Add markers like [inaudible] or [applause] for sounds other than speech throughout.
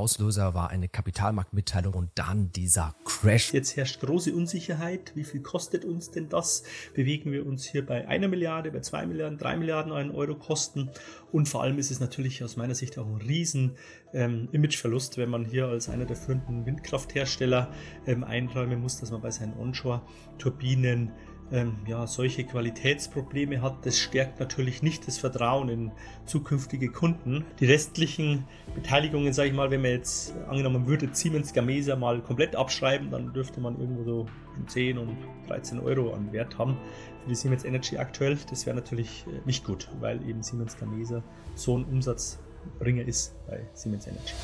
Auslöser war eine Kapitalmarktmitteilung und dann dieser Crash. Jetzt herrscht große Unsicherheit. Wie viel kostet uns denn das? Bewegen wir uns hier bei einer Milliarde, bei zwei Milliarden, drei Milliarden Euro Kosten? Und vor allem ist es natürlich aus meiner Sicht auch ein riesen ähm, Imageverlust, wenn man hier als einer der führenden Windkrafthersteller ähm, einräumen muss, dass man bei seinen Onshore-Turbinen ähm, ja, solche Qualitätsprobleme hat, das stärkt natürlich nicht das Vertrauen in zukünftige Kunden. Die restlichen Beteiligungen, sage ich mal, wenn man jetzt angenommen würde, Siemens Gamesa mal komplett abschreiben, dann dürfte man irgendwo so 10 und 13 Euro an Wert haben für die Siemens Energy aktuell. Das wäre natürlich äh, nicht gut, weil eben Siemens Gamesa so ein Umsatzbringer ist bei Siemens Energy.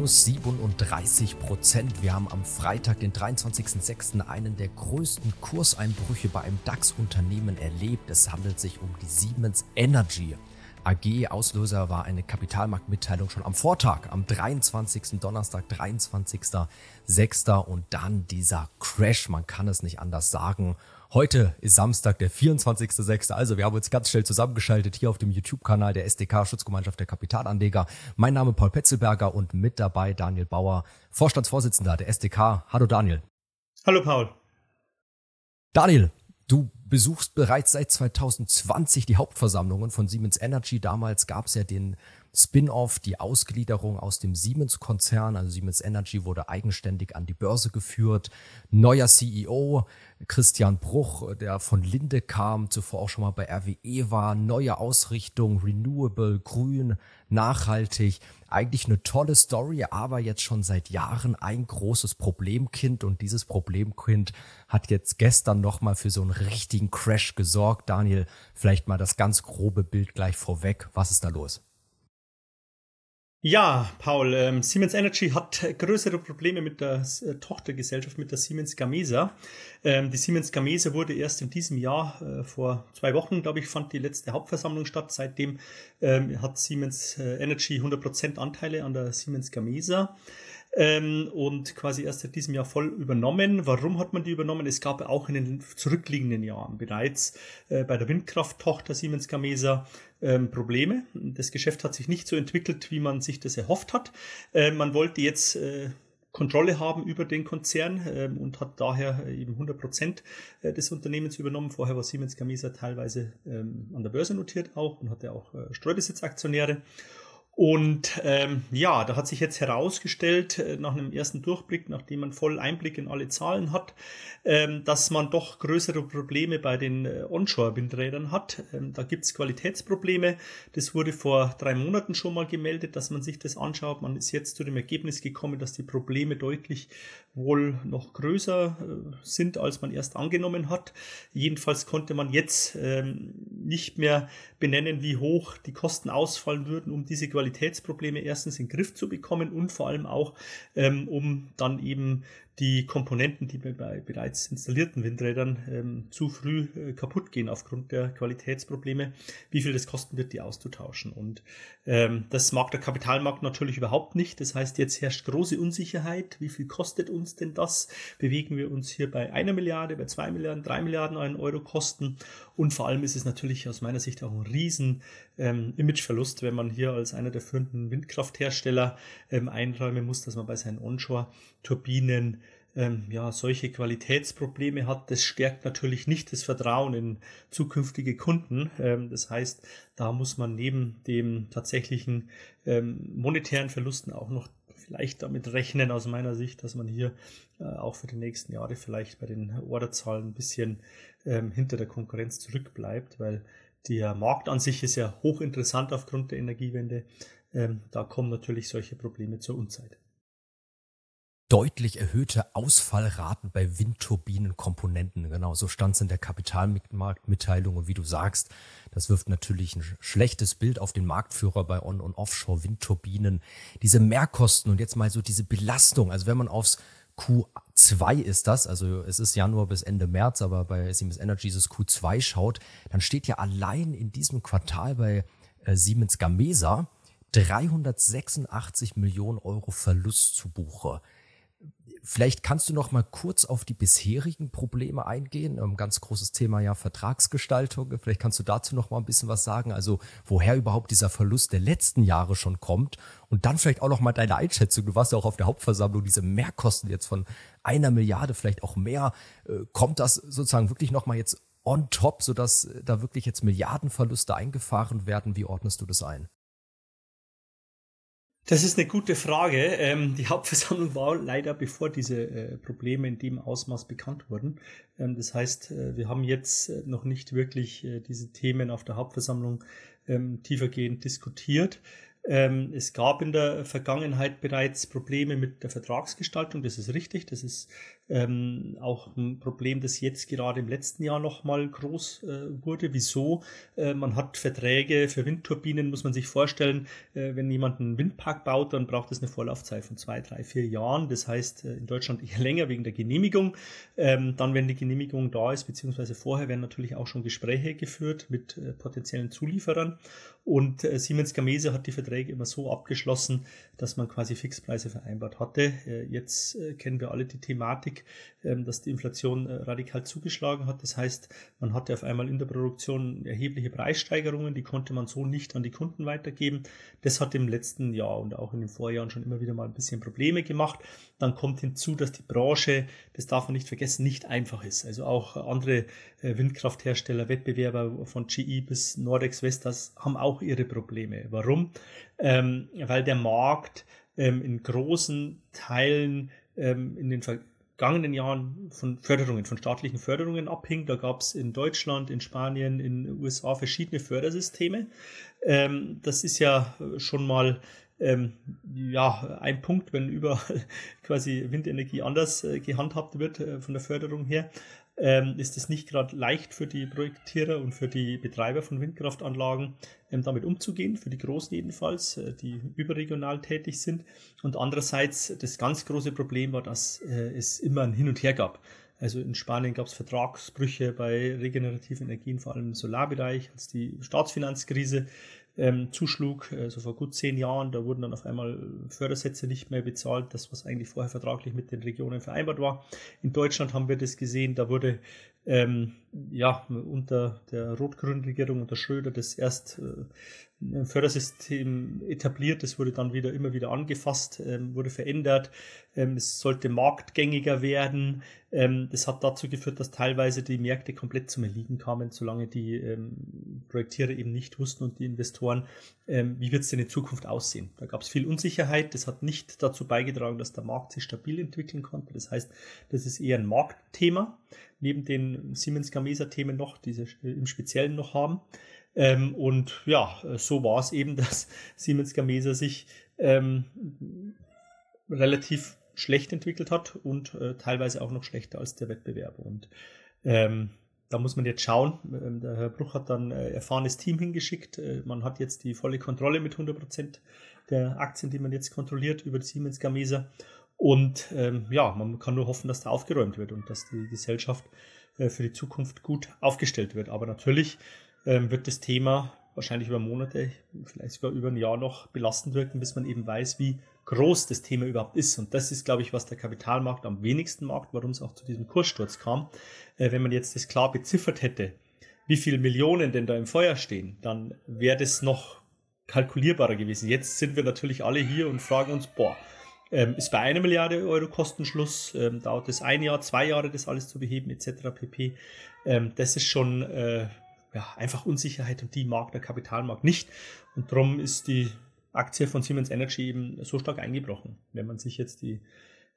Minus 37 Prozent. Wir haben am Freitag, den 23.06., einen der größten Kurseinbrüche bei einem DAX-Unternehmen erlebt. Es handelt sich um die Siemens Energy. AG Auslöser war eine Kapitalmarktmitteilung schon am Vortag, am 23. Donnerstag, 23.06. und dann dieser Crash, man kann es nicht anders sagen. Heute ist Samstag, der 24.06. Also wir haben uns ganz schnell zusammengeschaltet hier auf dem YouTube-Kanal der SDK Schutzgemeinschaft der Kapitalanleger. Mein Name Paul Petzelberger und mit dabei Daniel Bauer, Vorstandsvorsitzender der SDK. Hallo Daniel. Hallo Paul. Daniel, du besuchst bereits seit 2020 die Hauptversammlungen von Siemens Energy. Damals gab es ja den Spin-off, die Ausgliederung aus dem Siemens-Konzern. Also Siemens Energy wurde eigenständig an die Börse geführt. Neuer CEO, Christian Bruch, der von Linde kam, zuvor auch schon mal bei RWE war. Neue Ausrichtung, renewable, grün, nachhaltig. Eigentlich eine tolle Story, aber jetzt schon seit Jahren ein großes Problemkind. Und dieses Problemkind hat jetzt gestern nochmal für so einen richtigen Crash gesorgt. Daniel, vielleicht mal das ganz grobe Bild gleich vorweg. Was ist da los? Ja, Paul, ähm, Siemens Energy hat größere Probleme mit der äh, Tochtergesellschaft, mit der Siemens Gamesa. Ähm, die Siemens Gamesa wurde erst in diesem Jahr, äh, vor zwei Wochen, glaube ich, fand die letzte Hauptversammlung statt. Seitdem ähm, hat Siemens äh, Energy 100% Anteile an der Siemens Gamesa ähm, und quasi erst seit diesem Jahr voll übernommen. Warum hat man die übernommen? Es gab auch in den zurückliegenden Jahren bereits äh, bei der Windkrafttochter Siemens Gamesa ähm, Probleme. Das Geschäft hat sich nicht so entwickelt, wie man sich das erhofft hat. Äh, man wollte jetzt äh, Kontrolle haben über den Konzern ähm, und hat daher eben 100 Prozent äh, des Unternehmens übernommen. Vorher war Siemens Gamesa teilweise ähm, an der Börse notiert auch und hatte auch äh, Streubesitzaktionäre. Und ähm, ja, da hat sich jetzt herausgestellt, äh, nach einem ersten Durchblick, nachdem man voll Einblick in alle Zahlen hat, ähm, dass man doch größere Probleme bei den äh, Onshore-Windrädern hat. Ähm, da gibt es Qualitätsprobleme. Das wurde vor drei Monaten schon mal gemeldet, dass man sich das anschaut. Man ist jetzt zu dem Ergebnis gekommen, dass die Probleme deutlich wohl noch größer äh, sind, als man erst angenommen hat. Jedenfalls konnte man jetzt ähm, nicht mehr benennen, wie hoch die Kosten ausfallen würden, um diese Qualitätsprobleme erstens in den Griff zu bekommen und vor allem auch, ähm, um dann eben die Komponenten, die bei bereits installierten Windrädern ähm, zu früh äh, kaputt gehen aufgrund der Qualitätsprobleme, wie viel das kosten wird, die auszutauschen. Und ähm, das mag der Kapitalmarkt natürlich überhaupt nicht. Das heißt, jetzt herrscht große Unsicherheit. Wie viel kostet uns denn das? Bewegen wir uns hier bei einer Milliarde, bei zwei Milliarden, drei Milliarden Euro Kosten? Und vor allem ist es natürlich aus meiner Sicht auch ein riesen ähm, Imageverlust, wenn man hier als einer der führenden Windkrafthersteller ähm, einräumen muss, dass man bei seinen Onshore-Turbinen ähm, ja, solche Qualitätsprobleme hat, das stärkt natürlich nicht das Vertrauen in zukünftige Kunden. Ähm, das heißt, da muss man neben dem tatsächlichen ähm, monetären Verlusten auch noch vielleicht damit rechnen, aus meiner Sicht, dass man hier äh, auch für die nächsten Jahre vielleicht bei den Orderzahlen ein bisschen ähm, hinter der Konkurrenz zurückbleibt, weil der Markt an sich ist ja hochinteressant aufgrund der Energiewende. Ähm, da kommen natürlich solche Probleme zur Unzeit deutlich erhöhte Ausfallraten bei Windturbinenkomponenten. Genau, so stand es in der Kapitalmarktmitteilung. Und wie du sagst, das wirft natürlich ein schlechtes Bild auf den Marktführer bei On- und Offshore-Windturbinen. Diese Mehrkosten und jetzt mal so diese Belastung. Also wenn man aufs Q2 ist das, also es ist Januar bis Ende März, aber bei Siemens Energy ist es Q2 schaut, dann steht ja allein in diesem Quartal bei äh, Siemens Gamesa 386 Millionen Euro Verlust zu Buche Vielleicht kannst du noch mal kurz auf die bisherigen Probleme eingehen. Ein ähm, ganz großes Thema ja Vertragsgestaltung. Vielleicht kannst du dazu noch mal ein bisschen was sagen. Also woher überhaupt dieser Verlust der letzten Jahre schon kommt und dann vielleicht auch noch mal deine Einschätzung. Du warst ja auch auf der Hauptversammlung. Diese Mehrkosten jetzt von einer Milliarde, vielleicht auch mehr. Äh, kommt das sozusagen wirklich noch mal jetzt on top, sodass da wirklich jetzt Milliardenverluste eingefahren werden? Wie ordnest du das ein? Das ist eine gute Frage. Ähm, die Hauptversammlung war leider bevor diese äh, Probleme in dem Ausmaß bekannt wurden. Ähm, das heißt, äh, wir haben jetzt äh, noch nicht wirklich äh, diese Themen auf der Hauptversammlung ähm, tiefergehend diskutiert. Ähm, es gab in der Vergangenheit bereits Probleme mit der Vertragsgestaltung, das ist richtig. Das ist ähm, auch ein Problem, das jetzt gerade im letzten Jahr nochmal groß äh, wurde. Wieso? Äh, man hat Verträge für Windturbinen, muss man sich vorstellen, äh, wenn jemand einen Windpark baut, dann braucht es eine Vorlaufzeit von zwei, drei, vier Jahren. Das heißt, äh, in Deutschland eher [laughs] länger wegen der Genehmigung. Ähm, dann, wenn die Genehmigung da ist, beziehungsweise vorher werden natürlich auch schon Gespräche geführt mit äh, potenziellen Zulieferern. Und äh, Siemens Gamese hat die Verträge immer so abgeschlossen, dass man quasi Fixpreise vereinbart hatte. jetzt kennen wir alle die Thematik, ähm, dass die Inflation äh, radikal zugeschlagen hat. Das heißt, man hatte auf einmal in der Produktion erhebliche Preissteigerungen, die konnte man so nicht an die Kunden weitergeben. Das hat im letzten Jahr und auch in den Vorjahren schon immer wieder mal ein bisschen Probleme gemacht. Dann kommt hinzu, dass die Branche, das darf man nicht vergessen, nicht einfach ist. Also auch andere äh, Windkrafthersteller, Wettbewerber von GE bis Nordex Vestas haben auch ihre Probleme. Warum? Ähm, weil der Markt ähm, in großen Teilen ähm, in den vergangenen Jahren von Förderungen, von staatlichen Förderungen abhing. Da gab es in Deutschland, in Spanien, in den USA verschiedene Fördersysteme. Ähm, das ist ja schon mal ähm, ja, ein Punkt, wenn überall [laughs] quasi Windenergie anders äh, gehandhabt wird äh, von der Förderung her ähm, ist es nicht gerade leicht für die Projektierer und für die Betreiber von Windkraftanlagen, ähm, damit umzugehen, für die Großen jedenfalls, äh, die überregional tätig sind. Und andererseits das ganz große Problem war, dass äh, es immer ein Hin und Her gab. Also in Spanien gab es Vertragsbrüche bei regenerativen Energien, vor allem im Solarbereich, als die Staatsfinanzkrise ähm, zuschlug, also vor gut zehn Jahren. Da wurden dann auf einmal Fördersätze nicht mehr bezahlt, das was eigentlich vorher vertraglich mit den Regionen vereinbart war. In Deutschland haben wir das gesehen, da wurde ähm, ja unter der rot-grünen Regierung unter Schröder das erst äh, ein Fördersystem etabliert, das wurde dann wieder immer wieder angefasst, ähm, wurde verändert, ähm, es sollte marktgängiger werden. Ähm, das hat dazu geführt, dass teilweise die Märkte komplett zum Erliegen kamen, solange die ähm, Projektierer eben nicht wussten und die Investoren, ähm, wie wird es denn in Zukunft aussehen. Da gab es viel Unsicherheit, das hat nicht dazu beigetragen, dass der Markt sich stabil entwickeln konnte. Das heißt, das ist eher ein Marktthema, neben den Siemens Gamesa-Themen noch, die sie im Speziellen noch haben. Ähm, und ja, so war es eben, [laughs] dass Siemens Gamesa sich ähm, relativ schlecht entwickelt hat und äh, teilweise auch noch schlechter als der Wettbewerber. Und ähm, da muss man jetzt schauen. Ähm, der Herr Bruch hat dann äh, erfahrenes Team hingeschickt. Äh, man hat jetzt die volle Kontrolle mit 100 Prozent der Aktien, die man jetzt kontrolliert über die Siemens Gamesa. Und ähm, ja, man kann nur hoffen, dass da aufgeräumt wird und dass die Gesellschaft äh, für die Zukunft gut aufgestellt wird. Aber natürlich ähm, wird das Thema wahrscheinlich über Monate, vielleicht sogar über ein Jahr noch belastend wirken, bis man eben weiß, wie groß das Thema überhaupt ist. Und das ist, glaube ich, was der Kapitalmarkt am wenigsten mag, warum es auch zu diesem Kurssturz kam. Äh, wenn man jetzt das klar beziffert hätte, wie viele Millionen denn da im Feuer stehen, dann wäre das noch kalkulierbarer gewesen. Jetzt sind wir natürlich alle hier und fragen uns, boah, ähm, ist bei einer Milliarde Euro Kostenschluss, ähm, dauert es ein Jahr, zwei Jahre, das alles zu beheben, etc. pp. Ähm, das ist schon äh, ja, einfach Unsicherheit und die mag der Kapitalmarkt nicht. Und darum ist die Aktie von Siemens Energy eben so stark eingebrochen. Wenn man sich jetzt die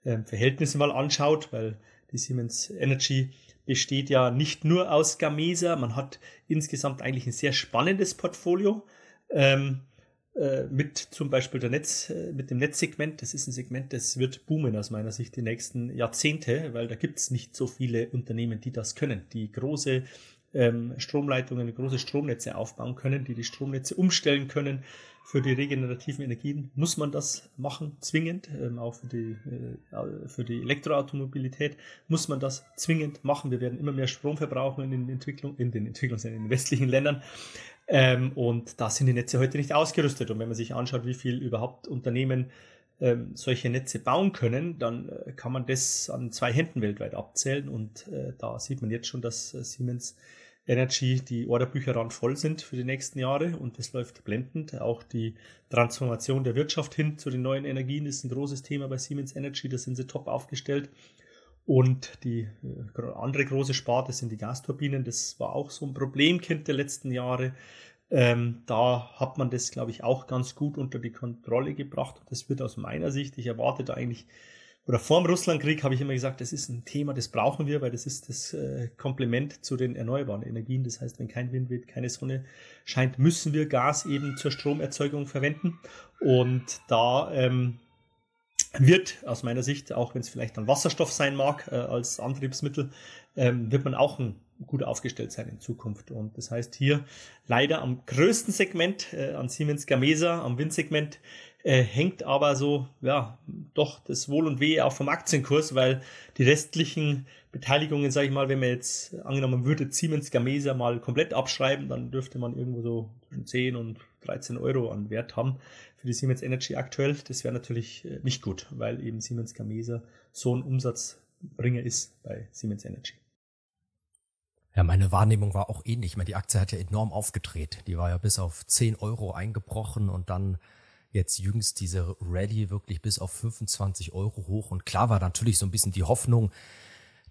äh, Verhältnisse mal anschaut, weil die Siemens Energy besteht ja nicht nur aus Gamesa, man hat insgesamt eigentlich ein sehr spannendes Portfolio. Ähm, äh, mit zum Beispiel der Netz, äh, mit dem Netzsegment. Das ist ein Segment, das wird boomen aus meiner Sicht die nächsten Jahrzehnte, weil da gibt es nicht so viele Unternehmen, die das können, die große ähm, Stromleitungen, große Stromnetze aufbauen können, die die Stromnetze umstellen können. Für die regenerativen Energien muss man das machen, zwingend. Ähm, auch für die, äh, für die Elektroautomobilität muss man das zwingend machen. Wir werden immer mehr Strom verbrauchen in den Entwicklung, in den Entwicklungs-, in den westlichen Ländern. Ähm, und da sind die Netze heute nicht ausgerüstet. Und wenn man sich anschaut, wie viel überhaupt Unternehmen ähm, solche Netze bauen können, dann äh, kann man das an zwei Händen weltweit abzählen. Und äh, da sieht man jetzt schon, dass äh, Siemens Energy die Orderbücher randvoll sind für die nächsten Jahre und das läuft blendend. Auch die Transformation der Wirtschaft hin zu den neuen Energien ist ein großes Thema bei Siemens Energy. Da sind sie top aufgestellt. Und die äh, andere große Sparte sind die Gasturbinen. Das war auch so ein Problemkind der letzten Jahre. Ähm, da hat man das, glaube ich, auch ganz gut unter die Kontrolle gebracht. Das wird aus meiner Sicht, ich erwarte da eigentlich, oder vor dem Russlandkrieg habe ich immer gesagt, das ist ein Thema, das brauchen wir, weil das ist das äh, Komplement zu den erneuerbaren Energien. Das heißt, wenn kein Wind weht, keine Sonne scheint, müssen wir Gas eben zur Stromerzeugung verwenden. Und da ähm, wird aus meiner Sicht, auch wenn es vielleicht dann Wasserstoff sein mag äh, als Antriebsmittel, ähm, wird man auch ein gut aufgestellt sein in Zukunft. Und das heißt hier leider am größten Segment, äh, an Siemens Gamesa, am Windsegment, äh, hängt aber so, ja, doch das Wohl und Wehe auch vom Aktienkurs, weil die restlichen Beteiligungen, sage ich mal, wenn man jetzt angenommen würde, Siemens Gamesa mal komplett abschreiben, dann dürfte man irgendwo so zwischen 10 und 13 Euro an Wert haben für die Siemens Energy aktuell. Das wäre natürlich äh, nicht gut, weil eben Siemens Gamesa so ein Umsatzbringer ist bei Siemens Energy. Ja, meine Wahrnehmung war auch ähnlich. Ich meine, die Aktie hat ja enorm aufgedreht. Die war ja bis auf 10 Euro eingebrochen und dann jetzt jüngst diese Rallye wirklich bis auf 25 Euro hoch. Und klar war natürlich so ein bisschen die Hoffnung,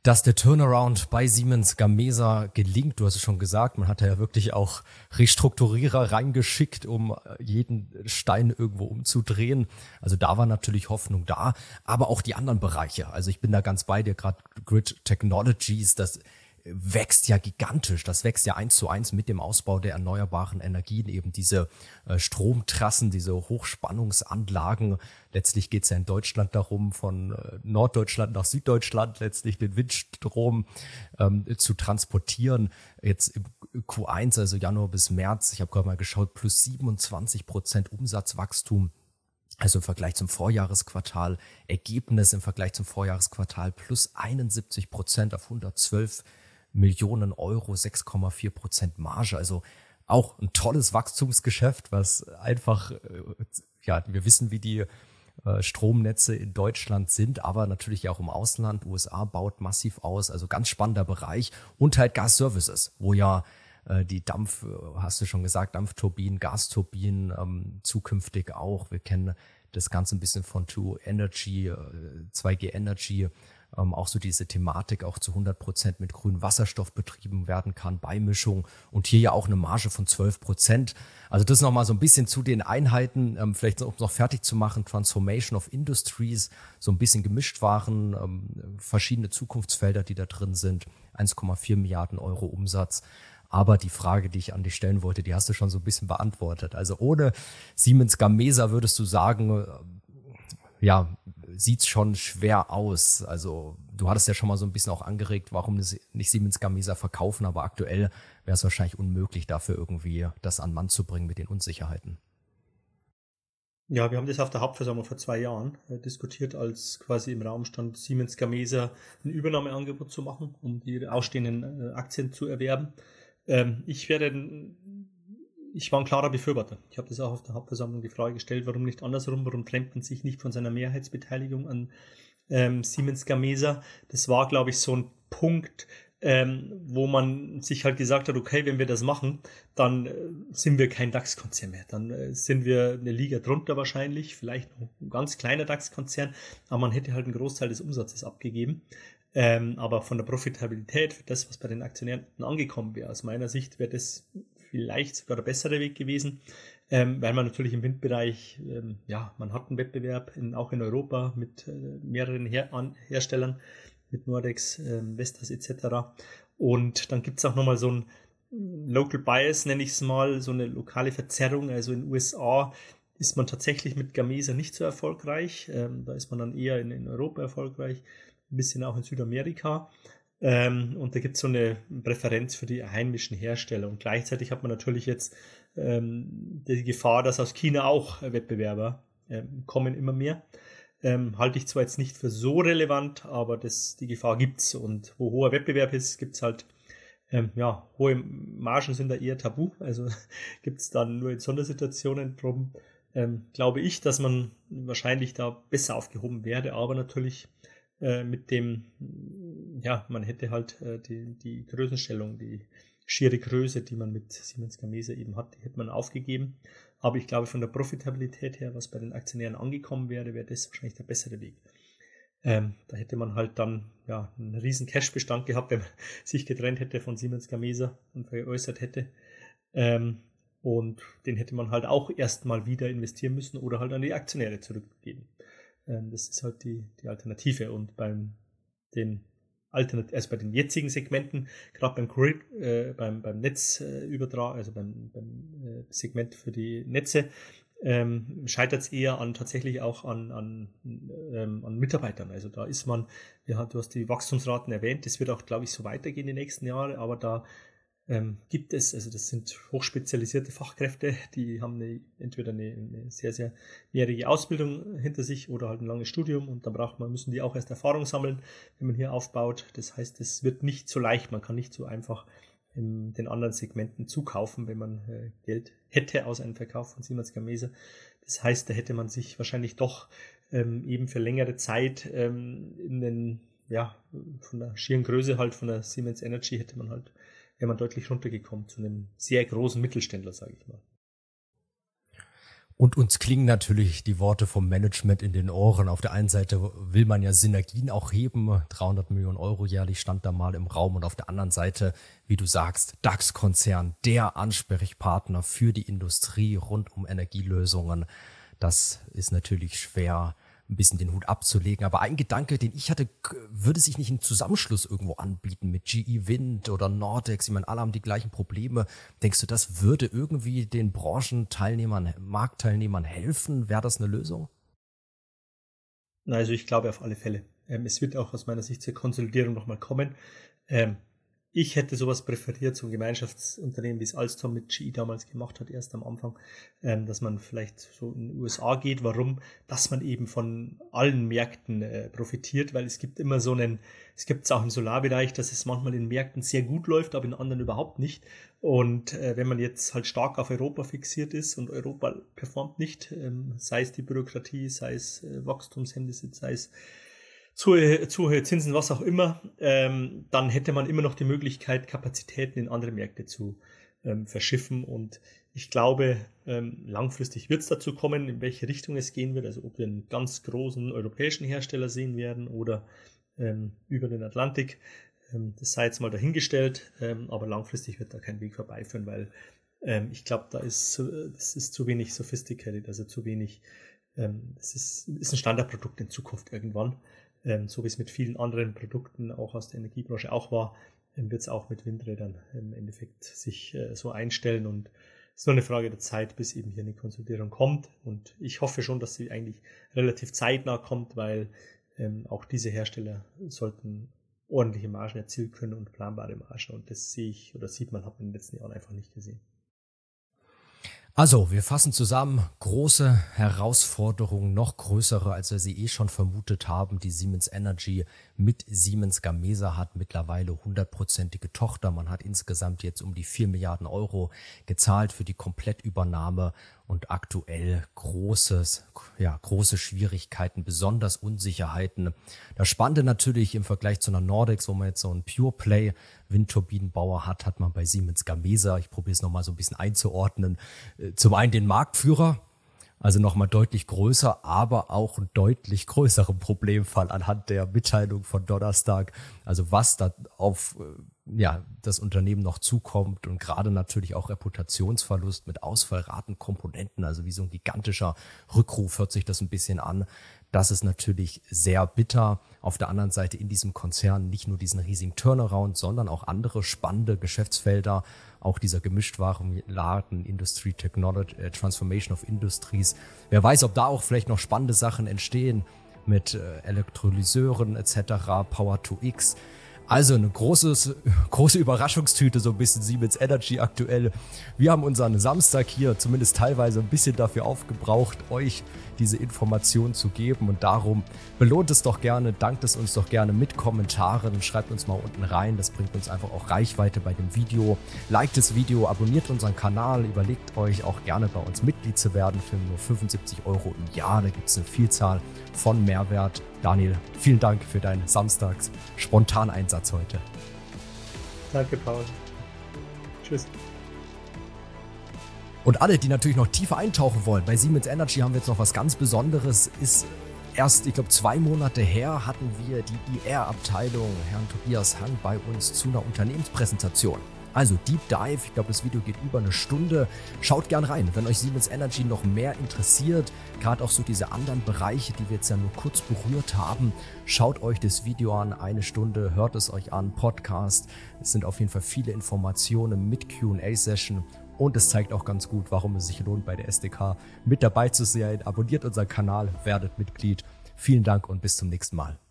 dass der Turnaround bei Siemens Gamesa gelingt. Du hast es schon gesagt, man hat ja wirklich auch Restrukturierer reingeschickt, um jeden Stein irgendwo umzudrehen. Also da war natürlich Hoffnung da, aber auch die anderen Bereiche. Also ich bin da ganz bei dir, gerade Grid Technologies, das wächst ja gigantisch. Das wächst ja eins zu eins mit dem Ausbau der erneuerbaren Energien, eben diese äh, Stromtrassen, diese Hochspannungsanlagen. Letztlich geht es ja in Deutschland darum, von äh, Norddeutschland nach Süddeutschland letztlich den Windstrom ähm, zu transportieren. Jetzt im Q1, also Januar bis März, ich habe gerade mal geschaut, plus 27 Prozent Umsatzwachstum. Also im Vergleich zum Vorjahresquartal, Ergebnis im Vergleich zum Vorjahresquartal plus 71 Prozent auf 112 Millionen Euro, 6,4 Prozent Marge. Also auch ein tolles Wachstumsgeschäft, was einfach, äh, ja, wir wissen, wie die äh, Stromnetze in Deutschland sind, aber natürlich auch im Ausland. USA baut massiv aus, also ganz spannender Bereich. Und halt Gas Services, wo ja äh, die Dampf, hast du schon gesagt, Dampfturbinen, Gasturbinen ähm, zukünftig auch. Wir kennen das Ganze ein bisschen von Two Energy, 2G Energy ähm, auch so diese Thematik auch zu 100 Prozent mit grünem Wasserstoff betrieben werden kann, Beimischung und hier ja auch eine Marge von 12 Prozent. Also das nochmal so ein bisschen zu den Einheiten, ähm, vielleicht um noch fertig zu machen, Transformation of Industries, so ein bisschen gemischt waren, ähm, verschiedene Zukunftsfelder, die da drin sind, 1,4 Milliarden Euro Umsatz. Aber die Frage, die ich an dich stellen wollte, die hast du schon so ein bisschen beantwortet. Also ohne Siemens Gamesa würdest du sagen, ja, sieht's schon schwer aus. Also du hattest ja schon mal so ein bisschen auch angeregt, warum nicht Siemens Gamesa verkaufen, aber aktuell wäre es wahrscheinlich unmöglich, dafür irgendwie das an Mann zu bringen mit den Unsicherheiten. Ja, wir haben das auf der Hauptversammlung vor zwei Jahren äh, diskutiert, als quasi im Raum stand, Siemens Gamesa ein Übernahmeangebot zu machen, um die ausstehenden äh, Aktien zu erwerben. Ähm, ich werde ich war ein klarer Befürworter. Ich habe das auch auf der Hauptversammlung die Frage gestellt, warum nicht andersrum, warum trennt man sich nicht von seiner Mehrheitsbeteiligung an ähm, Siemens Gamesa. Das war, glaube ich, so ein Punkt, ähm, wo man sich halt gesagt hat, okay, wenn wir das machen, dann äh, sind wir kein DAX-Konzern mehr. Dann äh, sind wir eine Liga drunter wahrscheinlich, vielleicht ein ganz kleiner DAX-Konzern, aber man hätte halt einen Großteil des Umsatzes abgegeben. Ähm, aber von der Profitabilität, für das, was bei den Aktionären angekommen wäre, aus meiner Sicht wäre das vielleicht sogar der bessere Weg gewesen, ähm, weil man natürlich im Windbereich, ähm, ja, man hat einen Wettbewerb in, auch in Europa mit äh, mehreren Her an Herstellern, mit Nordex, äh, Vestas etc. Und dann gibt es auch nochmal so ein Local Bias, nenne ich es mal, so eine lokale Verzerrung. Also in den USA ist man tatsächlich mit Gamesa nicht so erfolgreich. Ähm, da ist man dann eher in, in Europa erfolgreich, ein bisschen auch in Südamerika. Ähm, und da gibt es so eine Präferenz für die heimischen Hersteller. Und gleichzeitig hat man natürlich jetzt ähm, die Gefahr, dass aus China auch Wettbewerber ähm, kommen, immer mehr. Ähm, halte ich zwar jetzt nicht für so relevant, aber das, die Gefahr gibt es. Und wo hoher Wettbewerb ist, gibt es halt, ähm, ja, hohe Margen sind da eher tabu. Also [laughs] gibt es dann nur in Sondersituationen drum ähm, glaube ich, dass man wahrscheinlich da besser aufgehoben wäre, aber natürlich äh, mit dem, ja, man hätte halt äh, die, die Größenstellung, die schiere Größe, die man mit Siemens Gamesa eben hat, die hätte man aufgegeben. Aber ich glaube, von der Profitabilität her, was bei den Aktionären angekommen wäre, wäre das wahrscheinlich der bessere Weg. Ähm, da hätte man halt dann ja, einen riesen Cash-Bestand gehabt, wenn man [laughs] sich getrennt hätte von Siemens Gamesa und veräußert hätte. Ähm, und den hätte man halt auch erstmal wieder investieren müssen oder halt an die Aktionäre zurückgeben. Ähm, das ist halt die, die Alternative. Und beim den Alternat also bei den jetzigen Segmenten, gerade beim Grid, äh, beim, beim Netzübertrag, also beim, beim äh, Segment für die Netze, ähm, scheitert es eher an tatsächlich auch an, an, ähm, an Mitarbeitern. Also da ist man, ja, du hast die Wachstumsraten erwähnt, das wird auch, glaube ich, so weitergehen die nächsten Jahre, aber da ähm, gibt es, also das sind hochspezialisierte Fachkräfte, die haben eine, entweder eine, eine, sehr, sehr mehrjährige Ausbildung hinter sich oder halt ein langes Studium und da braucht man, müssen die auch erst Erfahrung sammeln, wenn man hier aufbaut. Das heißt, es wird nicht so leicht, man kann nicht so einfach in den anderen Segmenten zukaufen, wenn man äh, Geld hätte aus einem Verkauf von Siemens Gamesa. Das heißt, da hätte man sich wahrscheinlich doch ähm, eben für längere Zeit ähm, in den, ja, von der schieren Größe halt von der Siemens Energy hätte man halt wäre man deutlich runtergekommen zu einem sehr großen Mittelständler, sage ich mal. Und uns klingen natürlich die Worte vom Management in den Ohren. Auf der einen Seite will man ja Synergien auch heben. 300 Millionen Euro jährlich stand da mal im Raum. Und auf der anderen Seite, wie du sagst, DAX-Konzern, der Ansprechpartner für die Industrie rund um Energielösungen. Das ist natürlich schwer ein bisschen den Hut abzulegen. Aber ein Gedanke, den ich hatte, würde sich nicht ein Zusammenschluss irgendwo anbieten mit GE Wind oder Nordex. Ich meine, alle haben die gleichen Probleme. Denkst du, das würde irgendwie den Branchenteilnehmern, Marktteilnehmern helfen? Wäre das eine Lösung? Also ich glaube auf alle Fälle. Ähm, es wird auch aus meiner Sicht zur Konsolidierung nochmal kommen. Ich hätte sowas präferiert, so ein Gemeinschaftsunternehmen, wie es Alstom mit GE damals gemacht hat, erst am Anfang, ähm, dass man vielleicht so in den USA geht. Warum? Dass man eben von allen Märkten äh, profitiert, weil es gibt immer so einen, es gibt es auch im Solarbereich, dass es manchmal in Märkten sehr gut läuft, aber in anderen überhaupt nicht. Und äh, wenn man jetzt halt stark auf Europa fixiert ist und Europa performt nicht, ähm, sei es die Bürokratie, sei es äh, Wachstumshemmnisse, sei es zu, zu hohe Zinsen, was auch immer, ähm, dann hätte man immer noch die Möglichkeit, Kapazitäten in andere Märkte zu ähm, verschiffen. Und ich glaube, ähm, langfristig wird es dazu kommen, in welche Richtung es gehen wird. Also ob wir einen ganz großen europäischen Hersteller sehen werden oder ähm, über den Atlantik. Ähm, das sei jetzt mal dahingestellt, ähm, aber langfristig wird da kein Weg vorbeiführen, weil ich glaube, da ist, das ist zu wenig sophisticated, also zu wenig, das ist, ist ein Standardprodukt in Zukunft irgendwann ähm, so wie es mit vielen anderen Produkten auch aus der Energiebranche auch war, ähm, wird es auch mit Windrädern im Endeffekt sich äh, so einstellen und es ist nur eine Frage der Zeit, bis eben hier eine Konsolidierung kommt. Und ich hoffe schon, dass sie eigentlich relativ zeitnah kommt, weil ähm, auch diese Hersteller sollten ordentliche Margen erzielen können und planbare Margen. Und das sehe ich oder sieht man, hat man in den letzten Jahren einfach nicht gesehen. Also, wir fassen zusammen. Große Herausforderungen, noch größere, als wir sie eh schon vermutet haben. Die Siemens Energy mit Siemens Gamesa hat mittlerweile hundertprozentige Tochter. Man hat insgesamt jetzt um die vier Milliarden Euro gezahlt für die Komplettübernahme und aktuell großes, ja, große Schwierigkeiten, besonders Unsicherheiten. Das Spannende natürlich im Vergleich zu einer Nordex, wo man jetzt so einen Pure Play Windturbinenbauer hat, hat man bei Siemens Gamesa, ich probiere es nochmal so ein bisschen einzuordnen, äh, zum einen den Marktführer, also nochmal deutlich größer, aber auch einen deutlich größeren Problemfall anhand der Mitteilung von Donnerstag. Also was da auf äh, ja, das Unternehmen noch zukommt und gerade natürlich auch Reputationsverlust mit Ausfallratenkomponenten, also wie so ein gigantischer Rückruf hört sich das ein bisschen an. Das ist natürlich sehr bitter. Auf der anderen Seite in diesem Konzern nicht nur diesen riesigen Turnaround, sondern auch andere spannende Geschäftsfelder, auch dieser Gemischtwarenladen, Industry Technology, äh, Transformation of Industries. Wer weiß, ob da auch vielleicht noch spannende Sachen entstehen mit äh, Elektrolyseuren etc., Power to X. Also eine großes, große Überraschungstüte, so ein bisschen Siemens Energy aktuell. Wir haben unseren Samstag hier zumindest teilweise ein bisschen dafür aufgebraucht, euch diese Informationen zu geben. Und darum belohnt es doch gerne, dankt es uns doch gerne mit Kommentaren schreibt uns mal unten rein. Das bringt uns einfach auch Reichweite bei dem Video. Liked das Video, abonniert unseren Kanal, überlegt euch auch gerne bei uns Mitglied zu werden für nur 75 Euro im Jahr. Da gibt es eine Vielzahl von Mehrwert. Daniel, vielen Dank für deinen Samstags Spontaneinsatz heute. Danke, Paul. Tschüss. Und alle, die natürlich noch tiefer eintauchen wollen, bei Siemens Energy haben wir jetzt noch was ganz Besonderes. Ist erst, ich glaube, zwei Monate her hatten wir die IR-Abteilung, Herrn Tobias Hang, bei uns zu einer Unternehmenspräsentation. Also Deep Dive, ich glaube, das Video geht über eine Stunde. Schaut gern rein, wenn euch Siemens Energy noch mehr interessiert, gerade auch so diese anderen Bereiche, die wir jetzt ja nur kurz berührt haben. Schaut euch das Video an, eine Stunde, hört es euch an, Podcast. Es sind auf jeden Fall viele Informationen mit QA-Session und es zeigt auch ganz gut, warum es sich lohnt, bei der SDK mit dabei zu sein. Abonniert unseren Kanal, werdet Mitglied. Vielen Dank und bis zum nächsten Mal.